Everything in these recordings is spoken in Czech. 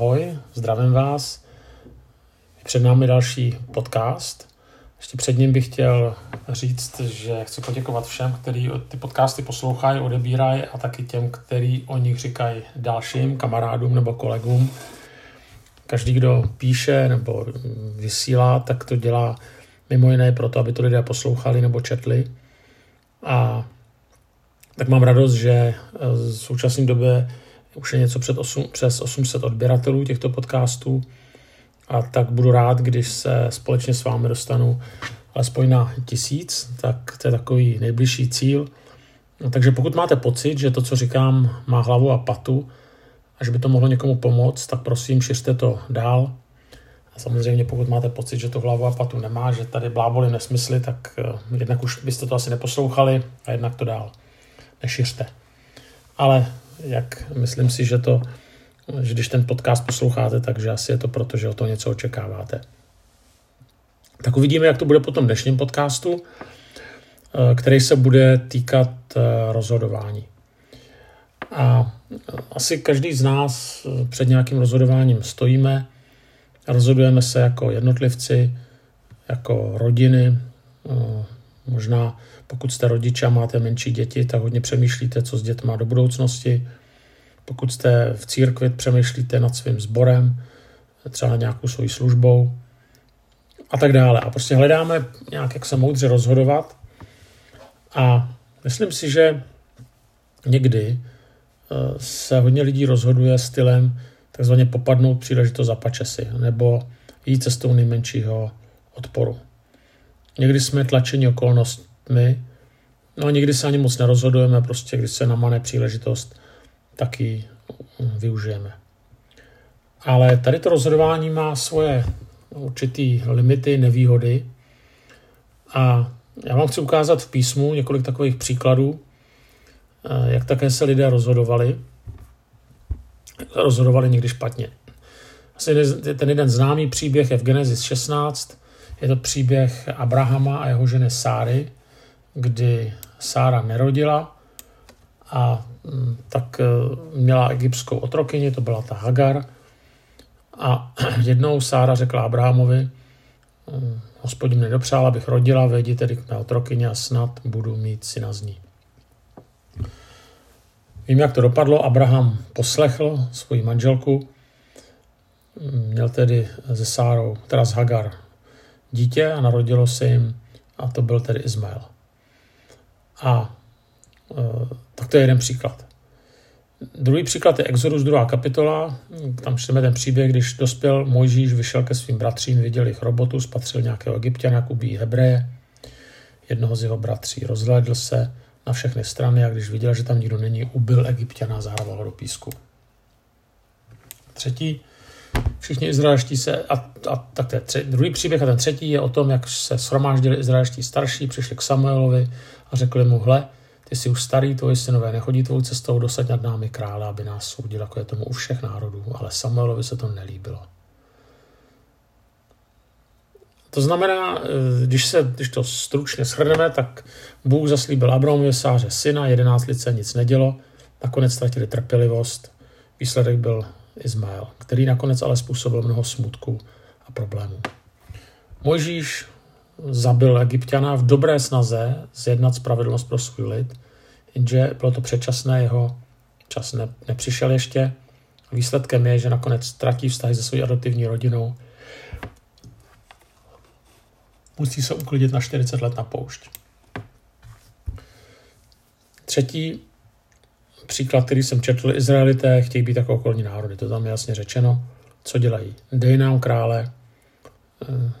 ahoj, zdravím vás. Před námi další podcast. Ještě před ním bych chtěl říct, že chci poděkovat všem, kteří ty podcasty poslouchají, odebírají a taky těm, kteří o nich říkají dalším kamarádům nebo kolegům. Každý, kdo píše nebo vysílá, tak to dělá mimo jiné proto, aby to lidé poslouchali nebo četli. A tak mám radost, že v současné době už je něco před 8, přes 800 odběratelů těchto podcastů a tak budu rád, když se společně s vámi dostanu alespoň na tisíc, tak to je takový nejbližší cíl. No, takže pokud máte pocit, že to, co říkám, má hlavu a patu a že by to mohlo někomu pomoct, tak prosím, šiřte to dál. A samozřejmě pokud máte pocit, že to hlavu a patu nemá, že tady bláboli nesmysly, tak uh, jednak už byste to asi neposlouchali a jednak to dál nešiřte. Ale jak myslím si, že to, že když ten podcast posloucháte, takže asi je to proto, že o to něco očekáváte. Tak uvidíme, jak to bude po tom dnešním podcastu, eh, který se bude týkat eh, rozhodování. A asi každý z nás eh, před nějakým rozhodováním stojíme, rozhodujeme se jako jednotlivci, jako rodiny, možná pokud jste rodiče a máte menší děti, tak hodně přemýšlíte, co s dětma do budoucnosti. Pokud jste v církvi, přemýšlíte nad svým sborem, třeba nějakou svojí službou a tak dále. A prostě hledáme nějak, jak se moudře rozhodovat. A myslím si, že někdy eh, se hodně lidí rozhoduje stylem takzvaně popadnout příležitost za pačesy, nebo jít cestou nejmenšího odporu. Někdy jsme tlačeni okolnost, my. No a někdy se ani moc nerozhodujeme, prostě když se namane příležitost, tak ji mm, využijeme. Ale tady to rozhodování má svoje určitý limity, nevýhody. A já vám chci ukázat v písmu několik takových příkladů, eh, jak také se lidé rozhodovali. Rozhodovali někdy špatně. Asi ten jeden známý příběh je v Genesis 16. Je to příběh Abrahama a jeho ženy Sáry, kdy Sára nerodila a mm, tak e, měla egyptskou otrokyni, to byla ta Hagar. A jednou Sára řekla Abrahamovi, mm, hospodin mě dopřál, abych rodila, vejdi tedy k mé otrokyni a snad budu mít syna z ní. Vím, jak to dopadlo. Abraham poslechl svoji manželku, měl tedy ze Sárou, teda z Hagar, dítě a narodilo se jim a to byl tedy Izmael. A e, tak to je jeden příklad. Druhý příklad je Exodus 2. kapitola. Tam čteme ten příběh, když dospěl Mojžíš, vyšel ke svým bratřím, viděl jich robotu, spatřil nějakého egyptiana, kubí Hebreje, jednoho z jeho bratří. Rozhlédl se na všechny strany a když viděl, že tam nikdo není, ubil egyptiana a zahrával ho do písku. Třetí, všichni izraelští se, a, a tak to je tři, druhý příběh a ten třetí je o tom, jak se shromáždili izraelští starší, přišli k Samuelovi a řekli mu, hle, ty jsi už starý, tvoji synové nechodí tvou cestou, dosaď nad námi krále, aby nás soudil, jako je tomu u všech národů. Ale Samuelovi se to nelíbilo. To znamená, eh, když, se, když to stručně shrneme, tak Bůh zaslíbil Abrahamovi sáře syna, 11 let se nic nedělo, nakonec ztratili trpělivost, výsledek byl Izmael, který nakonec ale způsobil mnoho smutku a problémů. Mojžíš zabil egyptiana v dobré snaze zjednat spravedlnost pro svůj lid, jenže bylo to předčasné, jeho čas ne, nepřišel ještě. Výsledkem je, že nakonec ztratí vztahy se svou adoptivní rodinou. Musí se uklidit na 40 let na poušť. Třetí příklad, který jsem četl, Izraelité chtějí být jako okolní národy. To tam je jasně řečeno. Co dělají? Dej nám krále, eh,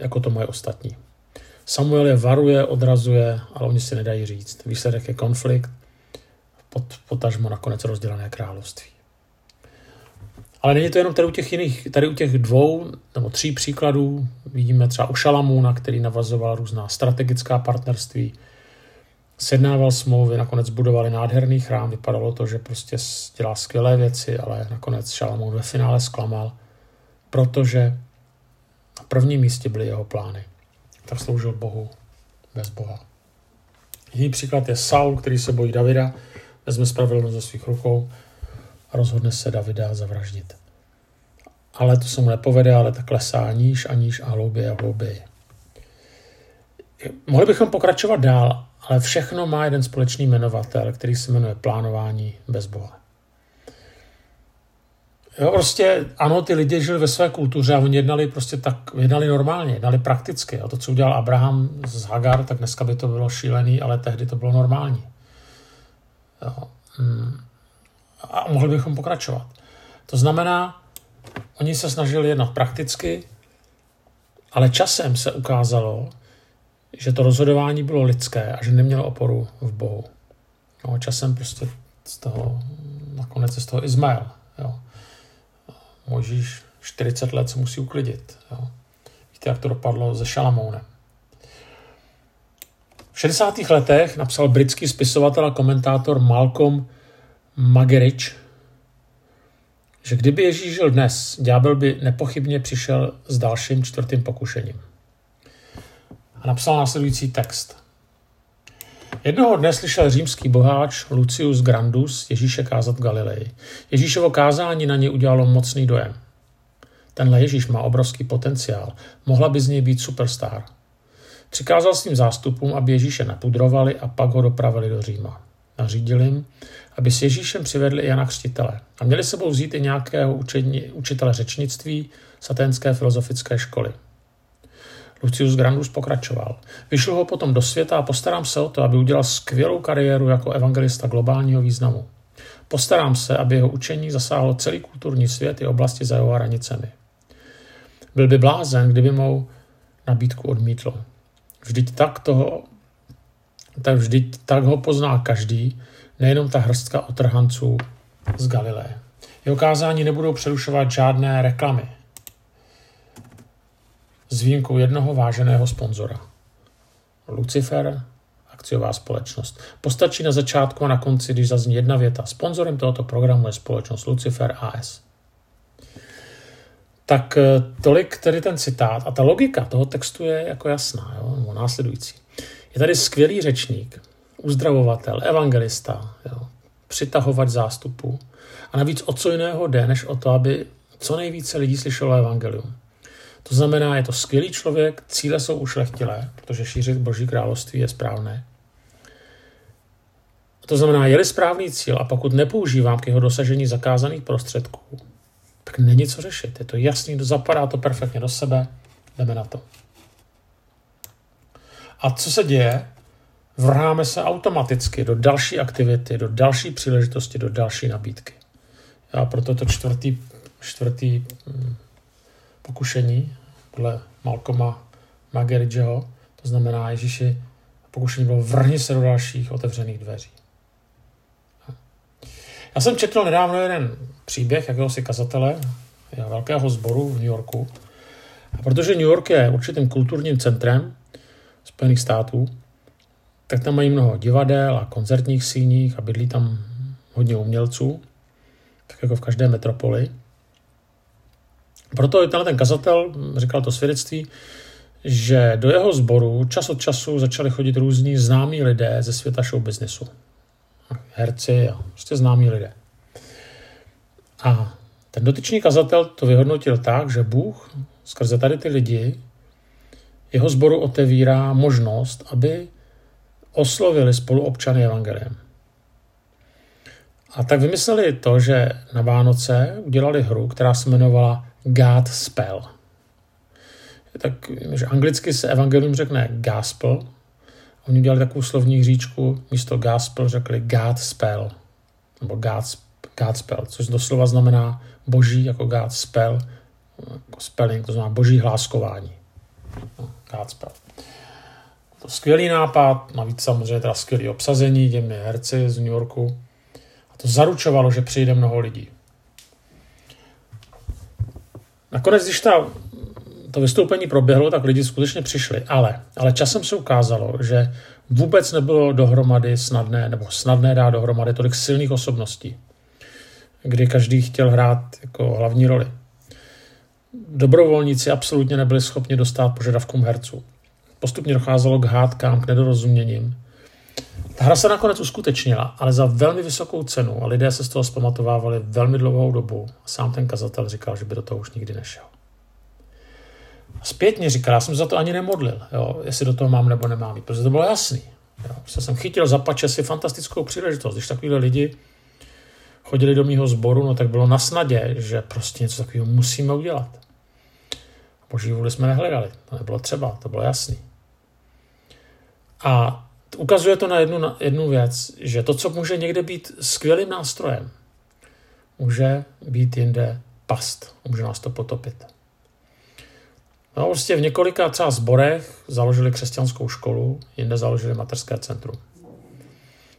jako to moje ostatní. Samuel je varuje, odrazuje, ale oni si nedají říct. Výsledek je konflikt, pot, potažmo nakonec rozdělené království. Ale není to jenom tady u těch jiných, tady u těch dvou nebo tří příkladů, vidíme třeba u Šalamůna, který navazoval různá strategická partnerství, sednával smlouvy, nakonec budovali nádherný chrám, vypadalo to, že prostě dělá skvělé věci, ale nakonec Šalamún ve finále zklamal, protože na prvním místě byly jeho plány tak sloužil Bohu bez Boha. Jiný příklad je Saul, který se bojí Davida, vezme spravedlnost ze svých rukou a rozhodne se Davida zavraždit. ale to se mu nepovede, ale tak klesá níž a níž a hlouběji a hlouběji. Mohli bychom pokračovat dál, ale všechno má jeden společný jmenovatel, který se jmenuje plánování bez Boha. Jo, prostě ano, ty lidi žili ve své kultuře a oni jednali prostě tak, jednali normálně, jednali prakticky. A to, co udělal Abraham z Hagar, tak dneska by to bylo šílený, ale tehdy to bylo normální. Jo. Hmm. A mohli bychom pokračovat. To znamená, oni se snažili jednat prakticky, ale časem se ukázalo, že to rozhodování bylo lidské a že nemělo oporu v Bohu. No, časem prostě z toho, nakonec z toho Izmael. Jo. Možíš 40 let se musí uklidit. Jo. Víte, jak to dopadlo se Šalamounem. V 60. letech napsal britský spisovatel a komentátor Malcolm Magerich, že kdyby Ježíš žil dnes, ďábel by nepochybně přišel s dalším čtvrtým pokušením. A napsal následující text. Jednoho dne slyšel římský boháč Lucius Grandus Ježíše kázat v Galileji. Ježíšovo kázání na ně udělalo mocný dojem. Tenhle Ježíš má obrovský potenciál. Mohla by z něj být superstar. Přikázal svým zástupům, aby Ježíše napudrovali a pak ho dopravili do Říma. Nařídil jim, aby s Ježíšem přivedli i Jana Křtitele a měli sebou vzít i nějakého učení, učitele řečnictví z aténské filozofické školy. Lucius Grandus pokračoval. Vyšel ho potom do světa a postarám se o to, aby udělal skvělou kariéru jako evangelista globálního významu. Postarám se, aby jeho učení zasáhlo celý kulturní svět i oblasti za jeho hranicemi. Byl by blázen, kdyby mou nabídku odmítl. Vždyť tak toho, tak vždyť tak ho pozná každý, nejenom ta hrstka otrhanců z Galileje. Jeho kázání nebudou přerušovat žádné reklamy, s výjimkou jednoho váženého sponzora. Lucifer, akciová společnost. Postačí na začátku a na konci, když zazní jedna věta. Sponzorem tohoto programu je společnost Lucifer AS. Tak eh, tolik tedy ten citát a ta logika toho textu je jako jasná, jo, následující. Je tady skvělý řečník, uzdravovatel, evangelista, jo, přitahovat zástupu. A navíc o co jiného jde, než o to, aby co nejvíce lidí slyšelo evangelium. To znamená, je to skvělý člověk, cíle jsou ušlechtilé, protože šířit Boží království je správné. To znamená, je-li správný cíl a pokud nepoužívám k jeho dosažení zakázaných prostředků, tak není co řešit. Je to jasný, zapadá to perfektně do sebe, jdeme na to. A co se děje? Vrháme se automaticky do další aktivity, do další příležitosti, do další nabídky. A proto to čtvrtý, čtvrtý hm, pokušení podle Malcoma Mageridgeho, to znamená Ježíši, pokušení bylo vrhni se do dalších otevřených dveří. Já jsem četl nedávno jeden příběh jakéhosi kazatele velkého sboru v New Yorku. A protože New York je určitým kulturním centrem Spojených států, tak tam mají mnoho divadel a koncertních síních a bydlí tam hodně umělců, tak jako v každé metropoli. Proto tenhle ten kazatel říkal to svědectví, že do jeho sboru čas od času začali chodit různí známí lidé ze světa show businessu. Herci a prostě známí lidé. A ten dotyčný kazatel to vyhodnotil tak, že Bůh skrze tady ty lidi jeho sboru otevírá možnost, aby oslovili spoluobčany evangeliem. A tak vymysleli to, že na Vánoce udělali hru, která se jmenovala God Spell. Tak, že anglicky se evangelium řekne gospel. Oni udělali takovou slovní hříčku, místo gospel řekli God Spell. Nebo God, God Spell, což doslova znamená boží jako God Spell, jako spelling, to znamená boží hláskování. No, God Spell. To skvělý nápad, navíc samozřejmě teda skvělý obsazení těmi herci z New Yorku. A to zaručovalo, že přijde mnoho lidí. Nakonec, když ta, to vystoupení proběhlo, tak lidi skutečně přišli. Ale, ale časem se ukázalo, že vůbec nebylo dohromady snadné, nebo snadné dát dohromady tolik silných osobností, kdy každý chtěl hrát jako hlavní roli. Dobrovolníci absolutně nebyli schopni dostat požadavkům herců. Postupně docházelo k hádkám, k nedorozuměním. Ta hra se nakonec uskutečnila, ale za velmi vysokou cenu a lidé se z toho zpamatovávali velmi dlouhou dobu. Sám ten kazatel říkal, že by do toho už nikdy nešel. A zpětně říkal, já jsem za to ani nemodlil, jo, jestli do toho mám nebo nemám protože to bylo jasný. Jo. Se jsem chytil za pače si fantastickou příležitost, když takovýhle lidi chodili do mýho sboru, no tak bylo na snadě, že prostě něco takového musíme udělat. Boží vůli jsme nehledali, to nebylo třeba, to bylo jasný. A ukazuje to na jednu, na jednu věc, že to, co může někde být skvělým nástrojem, může být jinde past, může nás to potopit. No, prostě v několika třeba zborech založili křesťanskou školu, jinde založili materské centrum.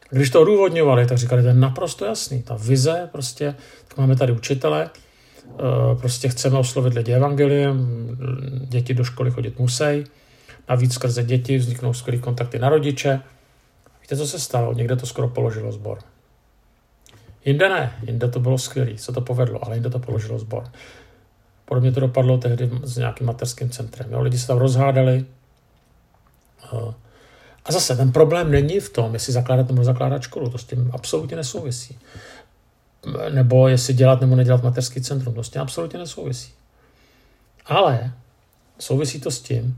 Když to odůvodňovali, tak říkali, to je naprosto jasný. Ta vize, prostě, tak máme tady učitele, eh, prostě chceme oslovit lidi evangeliem, děti do školy chodit musí, navíc skrze děti vzniknou skvělé kontakty na rodiče. Víte, co se stalo? Někde to skoro položilo zbor. Jinde ne, jinde to bylo skvělé, se to povedlo, ale jinde to položilo zbor. Podobně to dopadlo tehdy s nějakým materským centrem. Jo? Lidi se tam rozhádali. Eh, a zase ten problém není v tom, jestli zakládat nebo zakládat školu. To s tím absolutně nesouvisí. Nebo jestli dělat nebo nedělat materský centrum. To s tím absolutně nesouvisí. Ale souvisí to s tím,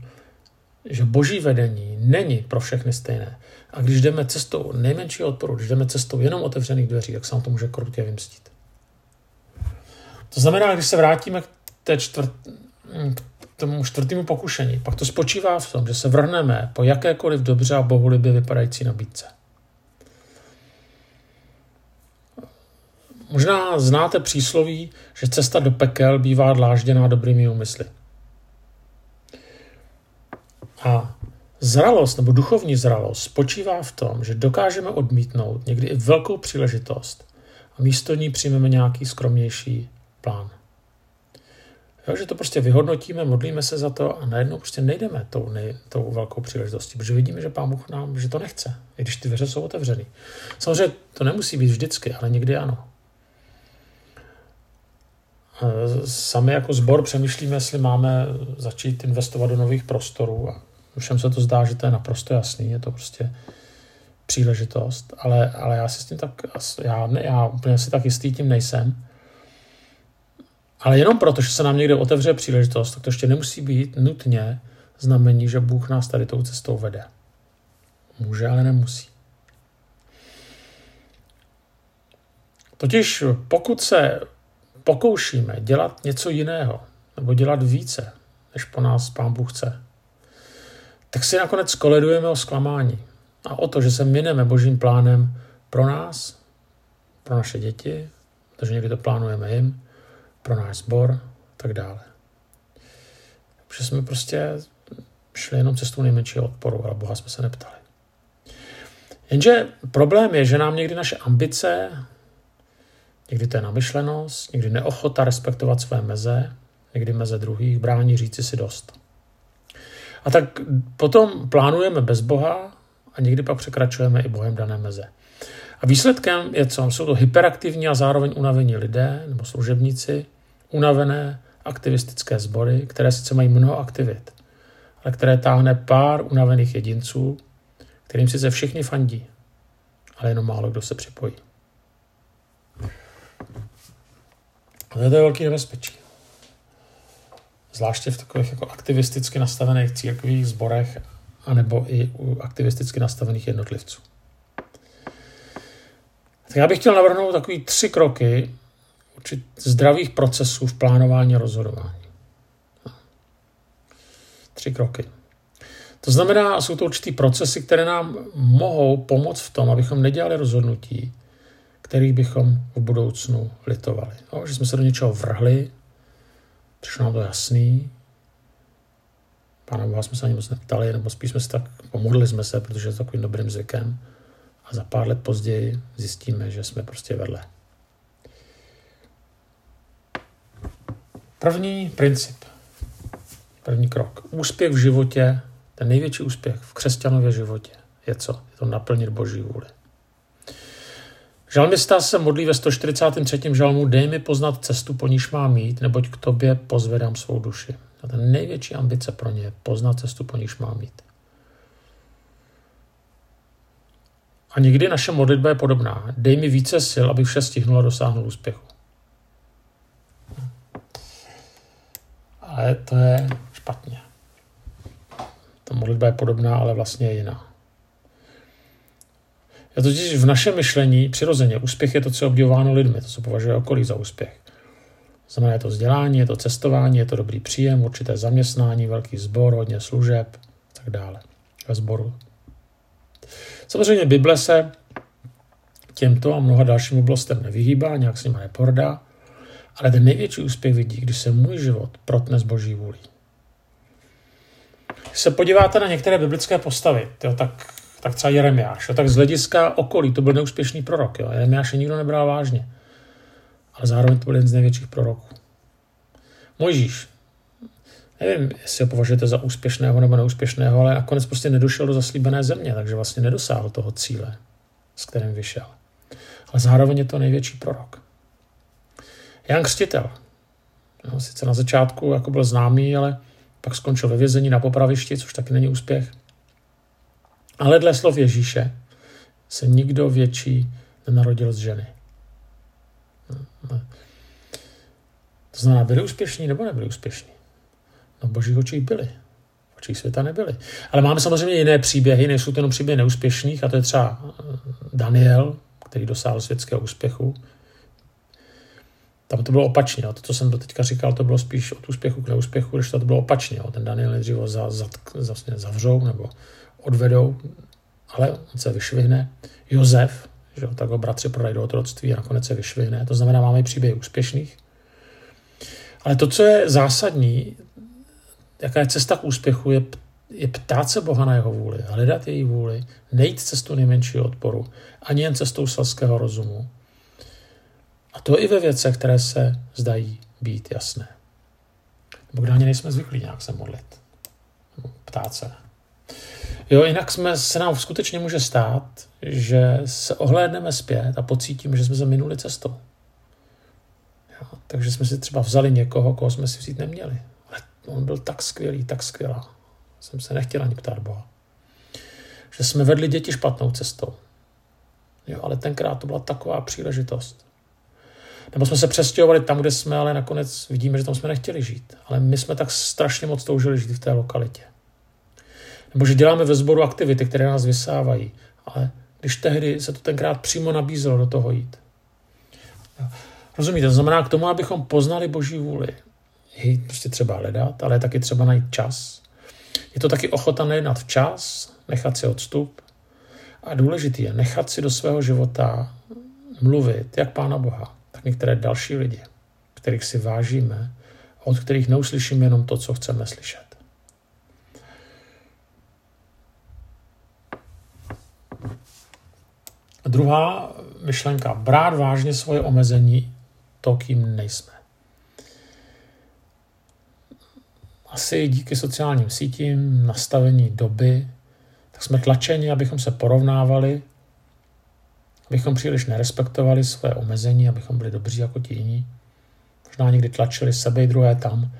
že boží vedení není pro všechny stejné. A když jdeme cestou nejmenšího odporu, když jdeme cestou jenom otevřených dveří, tak se nám to může krutě vymstít. To znamená, když se vrátíme k té čtvrt, k tomu čtvrtému pokušení, pak to spočívá v tom, že se vrhneme po jakékoliv dobře a bohulibě vypadající nabídce. Možná znáte přísloví, že cesta do pekel bývá dlážděná dobrými úmysly. A zralost nebo duchovní zralost spočívá v tom, že dokážeme odmítnout někdy i velkou příležitost a místo ní přijmeme nějaký skromnější plán. Jo, že to prostě vyhodnotíme, modlíme se za to a najednou prostě nejdeme tou, nej, tou velkou příležitostí, protože vidíme, že Pán Bůh nám, že to nechce, i když ty dveře jsou otevřený. Samozřejmě to nemusí být vždycky, ale někdy ano. Sami jako sbor přemýšlíme, jestli máme začít investovat do nových prostorů a všem se to zdá, že to je naprosto jasný, je to prostě příležitost, ale, ale já si s tím tak, já, já úplně si tak jistý tím nejsem. Ale jenom proto, že se nám někde otevře příležitost, tak to ještě nemusí být nutně znamení, že Bůh nás tady tou cestou vede. Může, ale nemusí. Totiž pokud se pokoušíme dělat něco jiného, nebo dělat více, než po nás Pán Bůh chce, tak si nakonec koledujeme o zklamání a o to, že se mineme božím plánem pro nás, pro naše děti, protože někdy to plánujeme jim, pro náš sbor, tak dále. Protože jsme prostě šli jenom cestou nejmenšího odporu, ale Boha jsme se neptali. Jenže problém je, že nám někdy naše ambice, někdy to je namyšlenost, někdy neochota respektovat své meze, někdy meze druhých, brání říci si dost. A tak potom plánujeme bez Boha a někdy pak překračujeme i Bohem dané meze. A výsledkem je co? Jsou to hyperaktivní a zároveň unavení lidé nebo služebníci, unavené aktivistické sbory, které sice mají mnoho aktivit, ale které táhne pár unavených jedinců, kterým sice všichni fandí, ale jenom málo kdo se připojí. A to je velký nebezpečí. Zvláště v takových jako aktivisticky nastavených církvích, sborech, anebo i u aktivisticky nastavených jednotlivců. Tak já bych chtěl navrhnout takový tři kroky zdravých procesů v plánování a rozhodování. Tři kroky. To znamená, jsou to určitý procesy, které nám mohou pomoct v tom, abychom nedělali rozhodnutí, kterých bychom v budoucnu litovali. No, že jsme se do něčeho vrhli, přišlo nám to jasný, Pána Boha jsme se ani moc neptali, nebo spíš jsme se tak pomodli jsme se, protože je to takovým dobrým zvykem. A za pár let později zjistíme, že jsme prostě vedle. První princip, první krok. Úspěch v životě, ten největší úspěch v křesťanově životě je co? Je to naplnit Boží vůli. Žalmista se modlí ve 143. žalmu, dej mi poznat cestu, po níž mám mít, neboť k tobě pozvedám svou duši. A ten největší ambice pro ně je poznat cestu, po níž mám mít. A někdy naše modlitba je podobná. Dej mi více sil, abych vše stihnul a dosáhnul úspěchu. Ale to je špatně. Ta modlitba je podobná, ale vlastně je jiná. Je totiž v našem myšlení přirozeně úspěch je to, co je obdivováno lidmi, to, co považuje okolí za úspěch. Znamená, je to vzdělání, je to cestování, je to dobrý příjem, určité zaměstnání, velký sbor, hodně služeb, tak dále. Ve sboru. Samozřejmě Bible se těmto a mnoha dalším oblastem nevyhýbá, nějak s nimi nepordá, ale ten největší úspěch vidí, když se můj život protne z boží vůlí. Když se podíváte na některé biblické postavy, tak, tak třeba Jeremiáš, jo, tak z hlediska okolí to byl neúspěšný prorok. Jo. Jeremiáše nikdo nebral vážně, ale zároveň to byl jeden z největších proroků. Mojžíš, nevím, jestli ho považujete za úspěšného nebo neúspěšného, ale nakonec prostě nedošel do zaslíbené země, takže vlastně nedosáhl toho cíle, s kterým vyšel. Ale zároveň je to největší prorok. Jan Křtitel. No, sice na začátku jako byl známý, ale pak skončil ve vězení na popravišti, což taky není úspěch. Ale dle slov Ježíše se nikdo větší nenarodil z ženy. To znamená, byli úspěšní nebo nebyli úspěšní? No božích očích byli. V očích světa nebyli. Ale máme samozřejmě jiné příběhy, nejsou to jenom příběhy neúspěšných, a to je třeba eh, Daniel, který dosáhl světského úspěchu. Tam to bylo opačně. To, co jsem do teďka říkal, to bylo spíš od úspěchu k neúspěchu, když to bylo opačně. Ten Daniel nejdřív ho za, za, vlastně zavřou nebo odvedou, ale on se vyšvihne. Jozef, že tak ho bratři prodají do otroctví a nakonec se vyšvihne. To znamená, máme příběhy úspěšných. Ale to, co je zásadní, jaká je cesta k úspěchu, je, je ptát se Boha na jeho vůli, hledat její vůli, nejít cestou nejmenšího odporu, ani jen cestou selského rozumu. A to i ve věcech, které se zdají být jasné. Nebo kde ani nejsme zvyklí nějak se modlit. Ptát se. Jo, jinak jsme, se nám skutečně může stát, že se ohlédneme zpět a pocítíme, že jsme se minuli cestou. Jo, takže jsme si třeba vzali někoho, koho jsme si vzít neměli. Ale on byl tak skvělý, tak skvělá. Jsem se nechtěl ani ptát Boha. Že jsme vedli děti špatnou cestou. Jo, ale tenkrát to byla taková příležitost. Nebo jsme se přestěhovali tam, kde jsme, ale nakonec vidíme, že tam jsme nechtěli žít. Ale my jsme tak strašně moc toužili žít v té lokalitě. Nebo že děláme ve sboru aktivity, které nás vysávají. Ale když tehdy se to tenkrát přímo nabízelo do toho jít. Rozumíte, to znamená k tomu, abychom poznali Boží vůli. Je prostě třeba hledat, ale je taky třeba najít čas. Je to taky ochota nejednat včas, nechat si odstup. A důležitý je nechat si do svého života mluvit, jak Pána Boha, tak některé další lidi, kterých si vážíme, od kterých neuslyšíme jenom to, co chceme slyšet. Druhá myšlenka. Brát vážně svoje omezení, to, kým nejsme. Asi díky sociálním sítím, nastavení doby, tak jsme tlačeni, abychom se porovnávali, abychom příliš nerespektovali své omezení, abychom byli dobří jako ti jiní. Možná někdy tlačili sebe i druhé tam,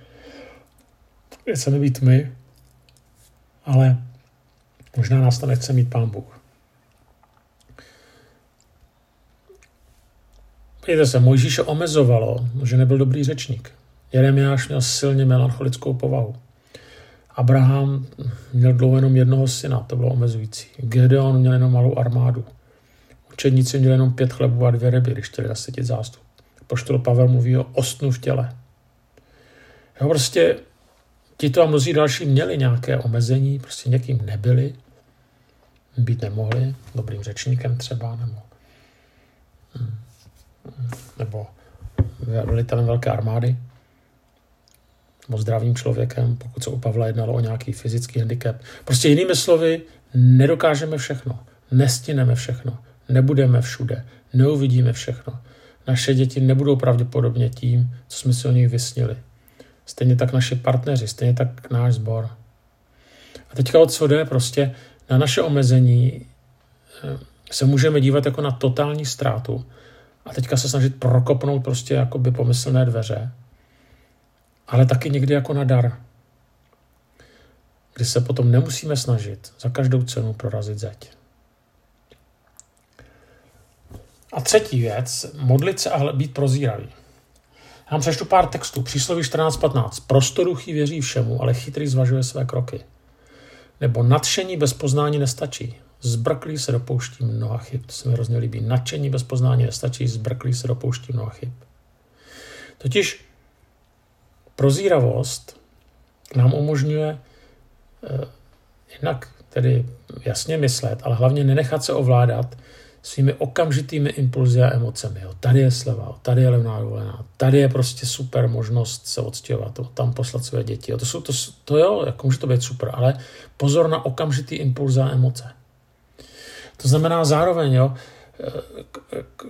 kde chceme být my, ale možná nás to nechce mít Pán Bůh. Podívejte se, Mojžíše omezovalo, že nebyl dobrý řečník. Jeremiáš měl silně melancholickou povahu. Abraham měl dlouho jenom jednoho syna, to bylo omezující. Gedeon měl jenom malou armádu. Učedníci měli jenom pět chlebů a dvě ryby, když chtěli nasytit zástup. Poštol Pavel mluví o ostnu v těle. Jo, prostě tito a mnozí další měli nějaké omezení, prostě někým nebyli, být nemohli, dobrým řečníkem třeba, nebo hm nebo velitelem velké armády, nebo zdravým člověkem, pokud se u Pavla jednalo o nějaký fyzický handicap. Prostě jinými slovy, nedokážeme všechno, nestineme všechno, nebudeme všude, neuvidíme všechno. Naše děti nebudou pravděpodobně tím, co jsme si o nich vysnili. Stejně tak naši partneři, stejně tak náš sbor. A teďka o co jde? Prostě na naše omezení eh, se můžeme dívat jako na totální ztrátu, a teďka se snažit prokopnout prostě jakoby pomyslné dveře, ale taky někdy jako na dar, kdy se potom nemusíme snažit za každou cenu prorazit zeď. A třetí věc, modlit se a být prozíravý. Já vám přečtu pár textů. Přísloví 14.15. Prostoruchý věří všemu, ale chytrý zvažuje své kroky. Nebo nadšení bez poznání nestačí. Zbrklý se dopouští mnoha chyb. To se mi hrozně líbí. Nadšení bez poznání nestačí, zbrklý se dopouští mnoha chyb. Totiž prozíravost nám umožňuje eh, jednak tedy jasně myslet, ale hlavně nenechat se ovládat svými okamžitými impulzy a emocemi. Jo. Tady je sleva, tady je levná dovolená, tady je prostě super možnost se odstěhovat, tam poslat své děti. Jo. To, jsou, to, to jo, jako může to být super, ale pozor na okamžitý impuls a emoce. To znamená zároveň, jo, k, k,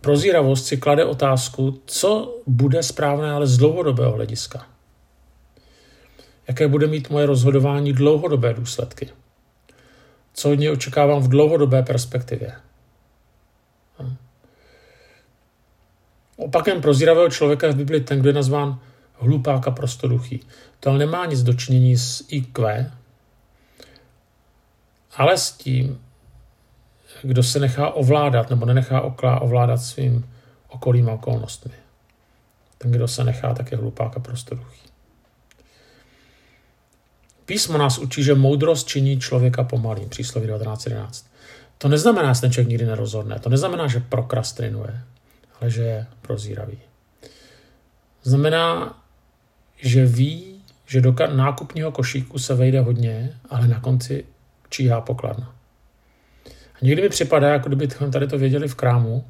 prozíravost si klade otázku, co bude správné, ale z dlouhodobého hlediska. Jaké bude mít moje rozhodování dlouhodobé důsledky? Co od něj očekávám v dlouhodobé perspektivě? Opakem prozíravého člověka je v Bibli ten, kdo je nazván hlupák a prostoduchý. To ale nemá nic dočinění s IQ, ale s tím, kdo se nechá ovládat nebo nenechá ovládat svým okolím a okolnostmi. Ten, kdo se nechá, tak je hlupák a prostoduchý. Písmo nás učí, že moudrost činí člověka pomalým, přísloví 1911. To neznamená, že ten člověk nikdy nerozhodne. To neznamená, že prokrastinuje, ale že je prozíravý. Znamená, že ví, že do nákupního košíku se vejde hodně, ale na konci číhá pokladna. A někdy mi připadá, jako kdybychom tady to věděli v krámu,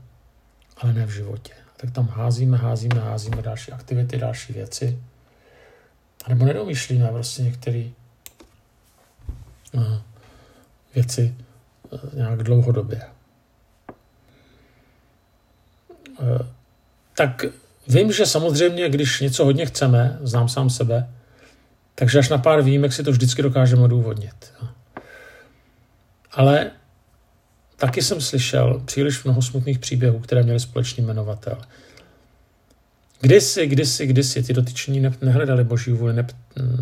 ale ne v životě. Tak tam házíme, házíme, házíme další aktivity, další věci. A nebo nedomýšlíme prostě některé uh, věci uh, nějak dlouhodobě. Uh, tak vím, že samozřejmě, když něco hodně chceme, znám sám sebe, takže až na pár výjimek si to vždycky dokážeme odůvodnit. Ale Taky jsem slyšel příliš mnoho smutných příběhů, které měly společný jmenovatel. Kdysi, kdysi, kdysi ty dotyční nehledali boží vůli, ne,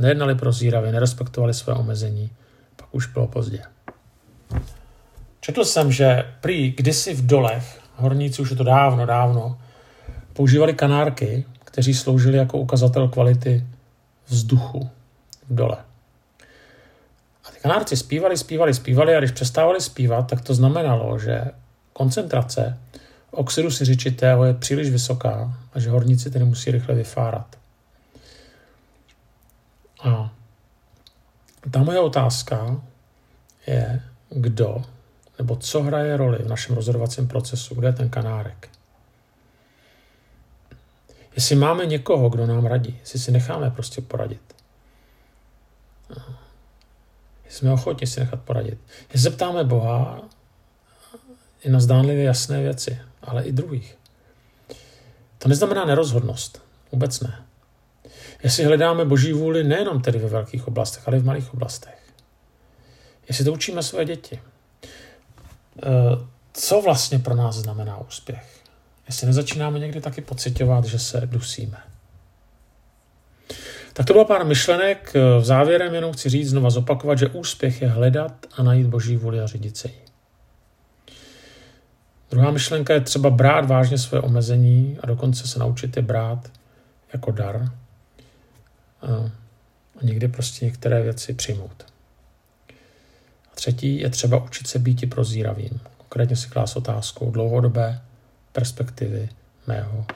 nejednali prozíravě, nerespektovali své omezení, pak už bylo pozdě. Četl jsem, že prý kdysi v dolech, horníci už je to dávno, dávno, používali kanárky, kteří sloužili jako ukazatel kvality vzduchu v dole. Kanárci zpívali, zpívali, zpívali a když přestávali zpívat, tak to znamenalo, že koncentrace oxidu siřičitého je příliš vysoká a že horníci tedy musí rychle vyfárat. A ta moje otázka je, kdo nebo co hraje roli v našem rozhodovacím procesu, kde je ten kanárek. Jestli máme někoho, kdo nám radí, jestli si necháme prostě poradit jsme ochotni si nechat poradit. Jestli se ptáme Boha i na zdánlivě jasné věci, ale i druhých. To neznamená nerozhodnost. Vůbec ne. Jestli hledáme boží vůli nejenom tedy ve velkých oblastech, ale i v malých oblastech. Jestli to učíme své děti. Eh, co vlastně pro nás znamená úspěch? Jestli nezačínáme někdy taky pocitovat, že se dusíme. Tak to bylo pár myšlenek. V závěrem jenom chci říct, znova zopakovat, že úspěch je hledat a najít boží vůli a řídit se jí. Druhá myšlenka je třeba brát vážně své omezení a dokonce se naučit je brát jako dar a někdy prostě některé věci přijmout. A třetí je třeba učit se být prozíravým. Konkrétně si klás otázkou dlouhodobé perspektivy mého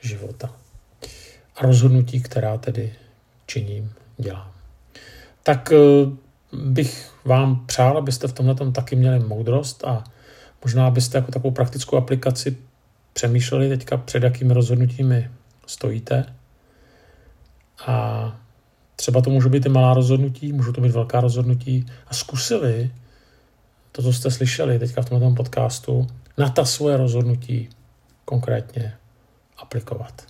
života. A rozhodnutí, která tedy činím, dělám. Tak eh, bych vám přál, abyste v tomhle taky měli moudrost a možná byste jako takovou praktickou aplikaci přemýšleli teďka, před jakými rozhodnutími stojíte. A třeba to můžou být i malá rozhodnutí, můžou to být velká rozhodnutí a zkusili to, co jste slyšeli teďka v tomto podcastu, na ta svoje rozhodnutí konkrétně aplikovat.